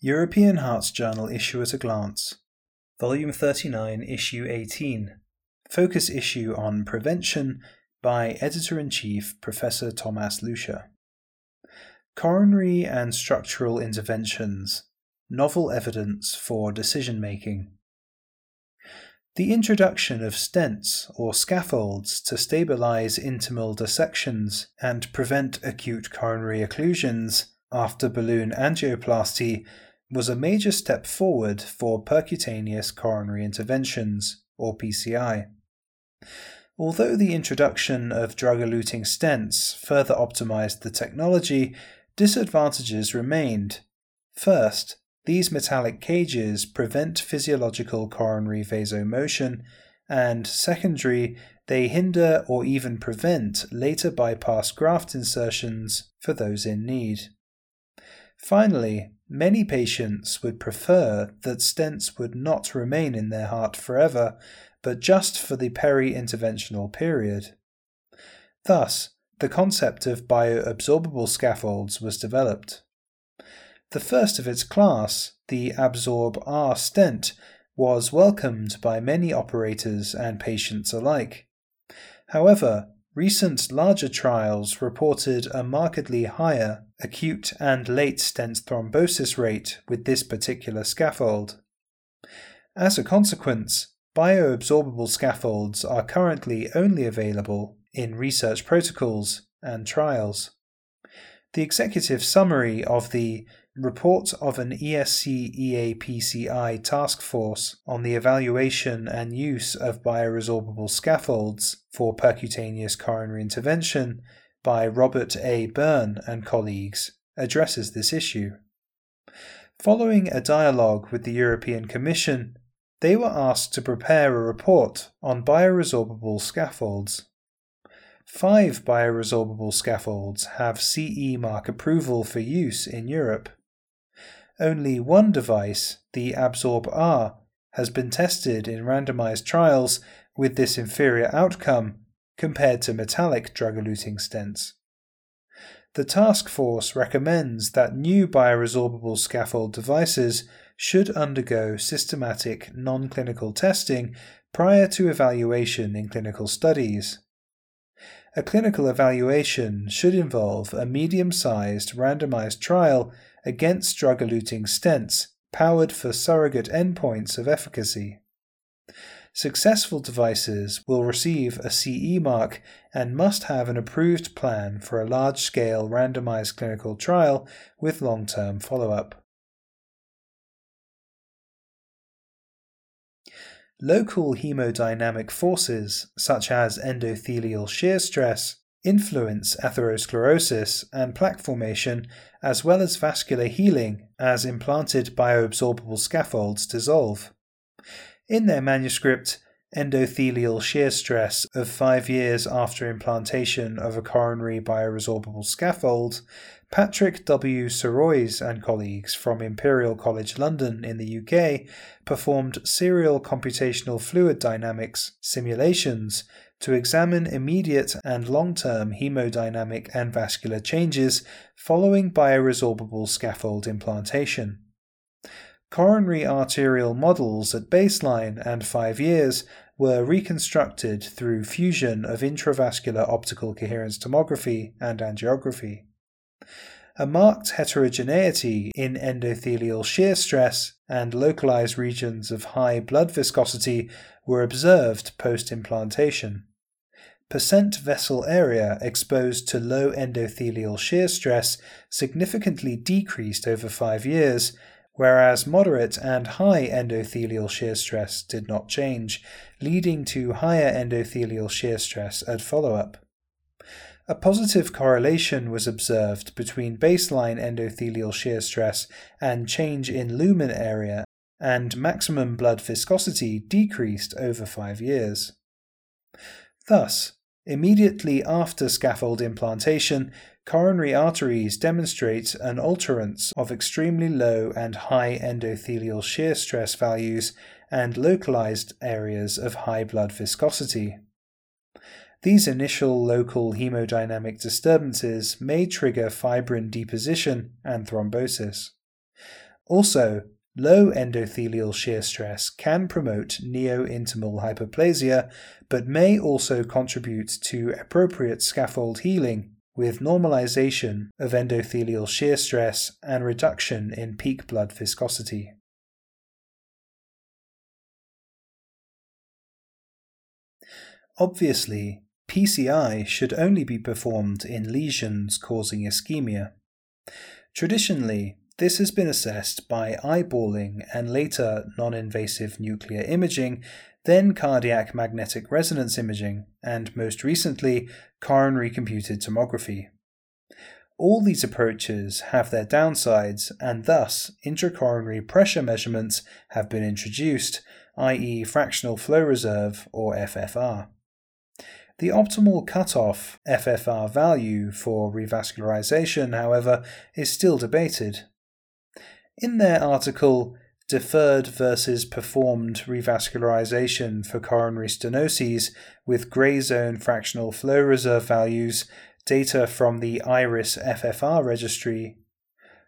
European Hearts Journal Issue at a Glance, Volume 39, Issue 18, Focus Issue on Prevention by Editor in Chief Professor Thomas Lüscher. Coronary and Structural Interventions Novel Evidence for Decision Making. The introduction of stents or scaffolds to stabilize intimal dissections and prevent acute coronary occlusions after balloon angioplasty was a major step forward for percutaneous coronary interventions, or PCI. Although the introduction of drug eluting stents further optimized the technology, disadvantages remained. First, these metallic cages prevent physiological coronary vasomotion, and secondary, they hinder or even prevent later bypass graft insertions for those in need. Finally, Many patients would prefer that stents would not remain in their heart forever, but just for the peri-interventional period. Thus, the concept of bioabsorbable scaffolds was developed. The first of its class, the Absorb R stent, was welcomed by many operators and patients alike. However, Recent larger trials reported a markedly higher acute and late stent thrombosis rate with this particular scaffold. As a consequence, bioabsorbable scaffolds are currently only available in research protocols and trials. The executive summary of the Report of an ESC EAPCI task force on the evaluation and use of bioresorbable scaffolds for percutaneous coronary intervention by Robert A. Byrne and colleagues addresses this issue. Following a dialogue with the European Commission, they were asked to prepare a report on bioresorbable scaffolds. Five bioresorbable scaffolds have CE mark approval for use in Europe. Only one device, the Absorb R, has been tested in randomized trials with this inferior outcome compared to metallic drug eluting stents. The task force recommends that new bioresorbable scaffold devices should undergo systematic non clinical testing prior to evaluation in clinical studies. A clinical evaluation should involve a medium sized randomized trial against drug eluting stents powered for surrogate endpoints of efficacy. Successful devices will receive a CE mark and must have an approved plan for a large scale randomized clinical trial with long term follow up. Local hemodynamic forces, such as endothelial shear stress, influence atherosclerosis and plaque formation, as well as vascular healing as implanted bioabsorbable scaffolds dissolve. In their manuscript, Endothelial Shear Stress of five years after implantation of a coronary bioresorbable scaffold, Patrick W. Serruys and colleagues from Imperial College London in the UK performed serial computational fluid dynamics simulations to examine immediate and long term hemodynamic and vascular changes following bioresorbable scaffold implantation. Coronary arterial models at baseline and five years were reconstructed through fusion of intravascular optical coherence tomography and angiography. A marked heterogeneity in endothelial shear stress and localized regions of high blood viscosity were observed post implantation percent vessel area exposed to low endothelial shear stress significantly decreased over five years, whereas moderate and high endothelial shear stress did not change, leading to higher endothelial shear stress at follow up. A positive correlation was observed between baseline endothelial shear stress and change in lumen area, and maximum blood viscosity decreased over five years. Thus, Immediately after scaffold implantation, coronary arteries demonstrate an alterance of extremely low and high endothelial shear stress values and localized areas of high blood viscosity. These initial local hemodynamic disturbances may trigger fibrin deposition and thrombosis. Also, low endothelial shear stress can promote neo-intimal hyperplasia, but may also contribute to appropriate scaffold healing with normalization of endothelial shear stress and reduction in peak blood viscosity. Obviously, PCI should only be performed in lesions causing ischemia. Traditionally, this has been assessed by eyeballing and later non invasive nuclear imaging, then cardiac magnetic resonance imaging, and most recently, coronary computed tomography. All these approaches have their downsides, and thus intracoronary pressure measurements have been introduced, i.e., fractional flow reserve or FFR. The optimal cutoff FFR value for revascularization, however, is still debated. In their article, Deferred versus Performed Revascularization for Coronary Stenoses with Gray Zone Fractional Flow Reserve Values, data from the IRIS FFR registry,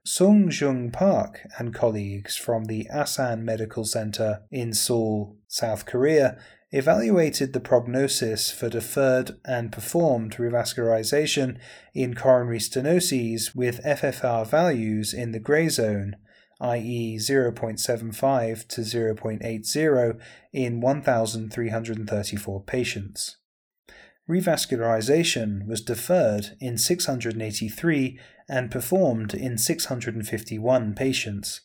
Seung-Jung Park and colleagues from the Asan Medical Center in Seoul, South Korea, evaluated the prognosis for deferred and performed revascularization in coronary stenoses with FFR values in the grey zone, i.e., 0.75 to 0.80 in 1,334 patients. Revascularization was deferred in 683 and performed in 651 patients.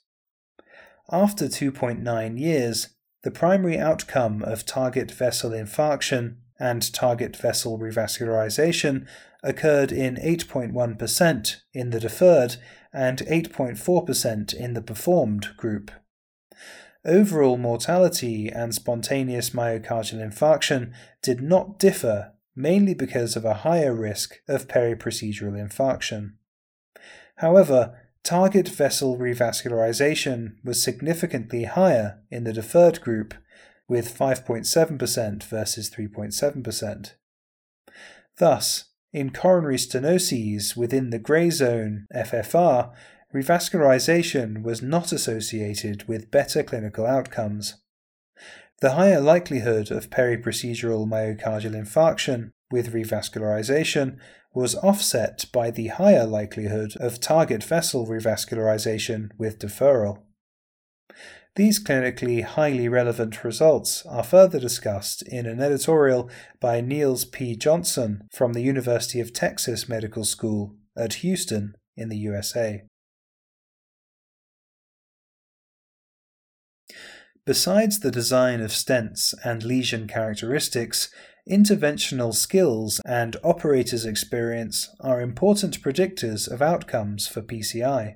After 2.9 years, the primary outcome of target vessel infarction and target vessel revascularization occurred in 8.1% in the deferred and 8.4% in the performed group. Overall mortality and spontaneous myocardial infarction did not differ mainly because of a higher risk of periprocedural infarction. However, target vessel revascularization was significantly higher in the deferred group, with 5.7% versus 3.7%. Thus, in coronary stenoses within the grey zone FFR, revascularization was not associated with better clinical outcomes. The higher likelihood of periprocedural myocardial infarction with revascularization was offset by the higher likelihood of target vessel revascularization with deferral. These clinically highly relevant results are further discussed in an editorial by Nils P. Johnson from the University of Texas Medical School at Houston in the USA. Besides the design of stents and lesion characteristics, interventional skills and operators' experience are important predictors of outcomes for PCI.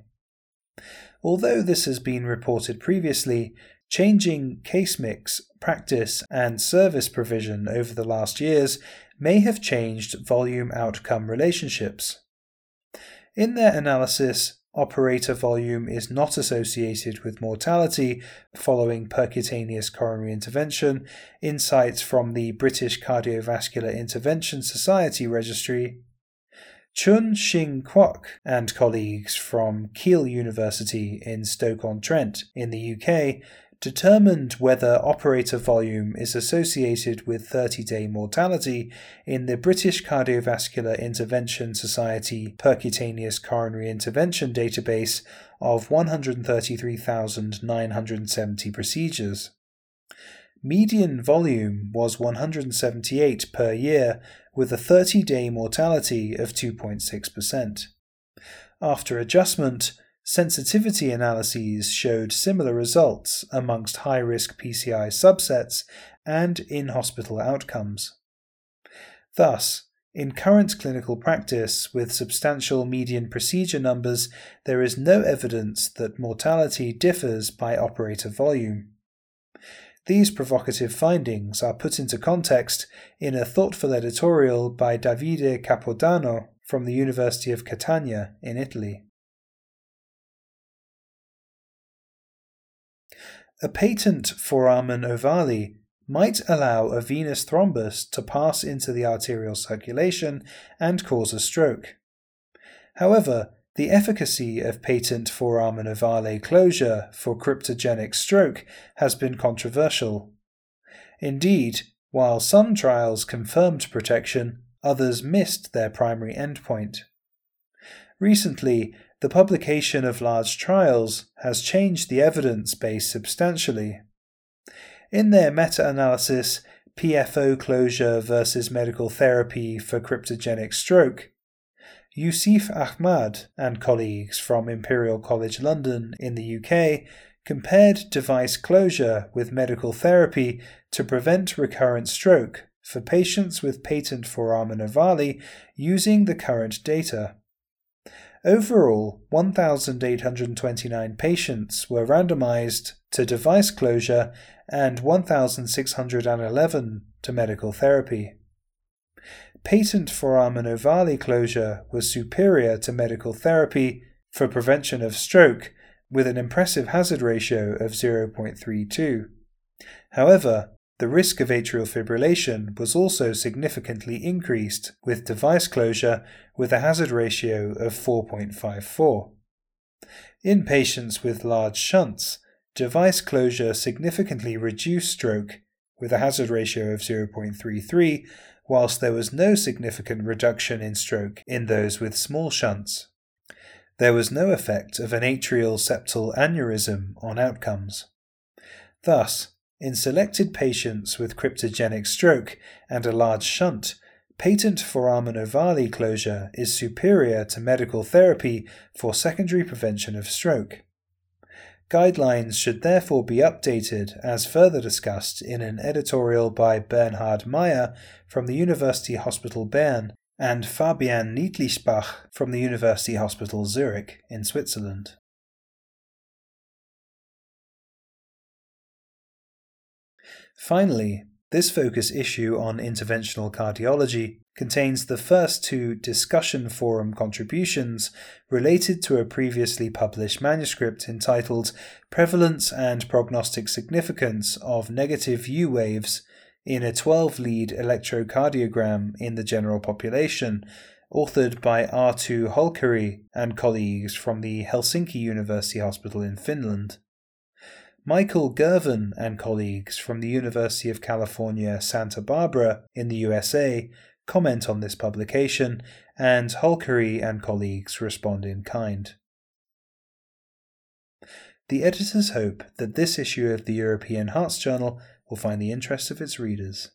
Although this has been reported previously, changing case mix, practice, and service provision over the last years may have changed volume outcome relationships. In their analysis, operator volume is not associated with mortality following percutaneous coronary intervention, insights from the British Cardiovascular Intervention Society registry. Chun Shing Kwok and colleagues from Keele University in Stoke-on-Trent in the UK determined whether operator volume is associated with 30 day mortality in the British Cardiovascular Intervention Society Percutaneous Coronary Intervention database of 133,970 procedures. Median volume was 178 per year, with a 30 day mortality of 2.6%. After adjustment, sensitivity analyses showed similar results amongst high risk PCI subsets and in hospital outcomes. Thus, in current clinical practice with substantial median procedure numbers, there is no evidence that mortality differs by operator volume. These provocative findings are put into context in a thoughtful editorial by Davide Capodanno from the University of Catania in Italy. A patent foramen ovale might allow a venous thrombus to pass into the arterial circulation and cause a stroke. However, the efficacy of patent foramen ovale closure for cryptogenic stroke has been controversial. Indeed, while some trials confirmed protection, others missed their primary endpoint. Recently, the publication of large trials has changed the evidence base substantially. In their meta analysis, PFO closure versus medical therapy for cryptogenic stroke, Yousif Ahmad and colleagues from Imperial College London in the UK compared device closure with medical therapy to prevent recurrent stroke for patients with patent foramen ovale using the current data. Overall, 1,829 patients were randomized to device closure and 1,611 to medical therapy. Patent foramen ovale closure was superior to medical therapy for prevention of stroke with an impressive hazard ratio of 0.32. However, the risk of atrial fibrillation was also significantly increased with device closure with a hazard ratio of 4.54. In patients with large shunts, device closure significantly reduced stroke with a hazard ratio of 0.33, whilst there was no significant reduction in stroke in those with small shunts. There was no effect of an atrial septal aneurysm on outcomes. Thus, in selected patients with cryptogenic stroke and a large shunt, patent foramen ovale closure is superior to medical therapy for secondary prevention of stroke. Guidelines should therefore be updated as further discussed in an editorial by Bernhard Meier from the University Hospital Bern and Fabian Nietlispach from the University Hospital Zurich in Switzerland. Finally, this focus issue on interventional cardiology contains the first two discussion forum contributions related to a previously published manuscript entitled Prevalence and Prognostic Significance of Negative U Waves in a 12 lead electrocardiogram in the General Population, authored by Arttu Holkeri and colleagues from the Helsinki University Hospital in Finland. Michael Girvan and colleagues from the University of California, Santa Barbara in the USA comment on this publication, and Holkeri and colleagues respond in kind. The editors hope that this issue of the European Hearts Journal will find the interest of its readers.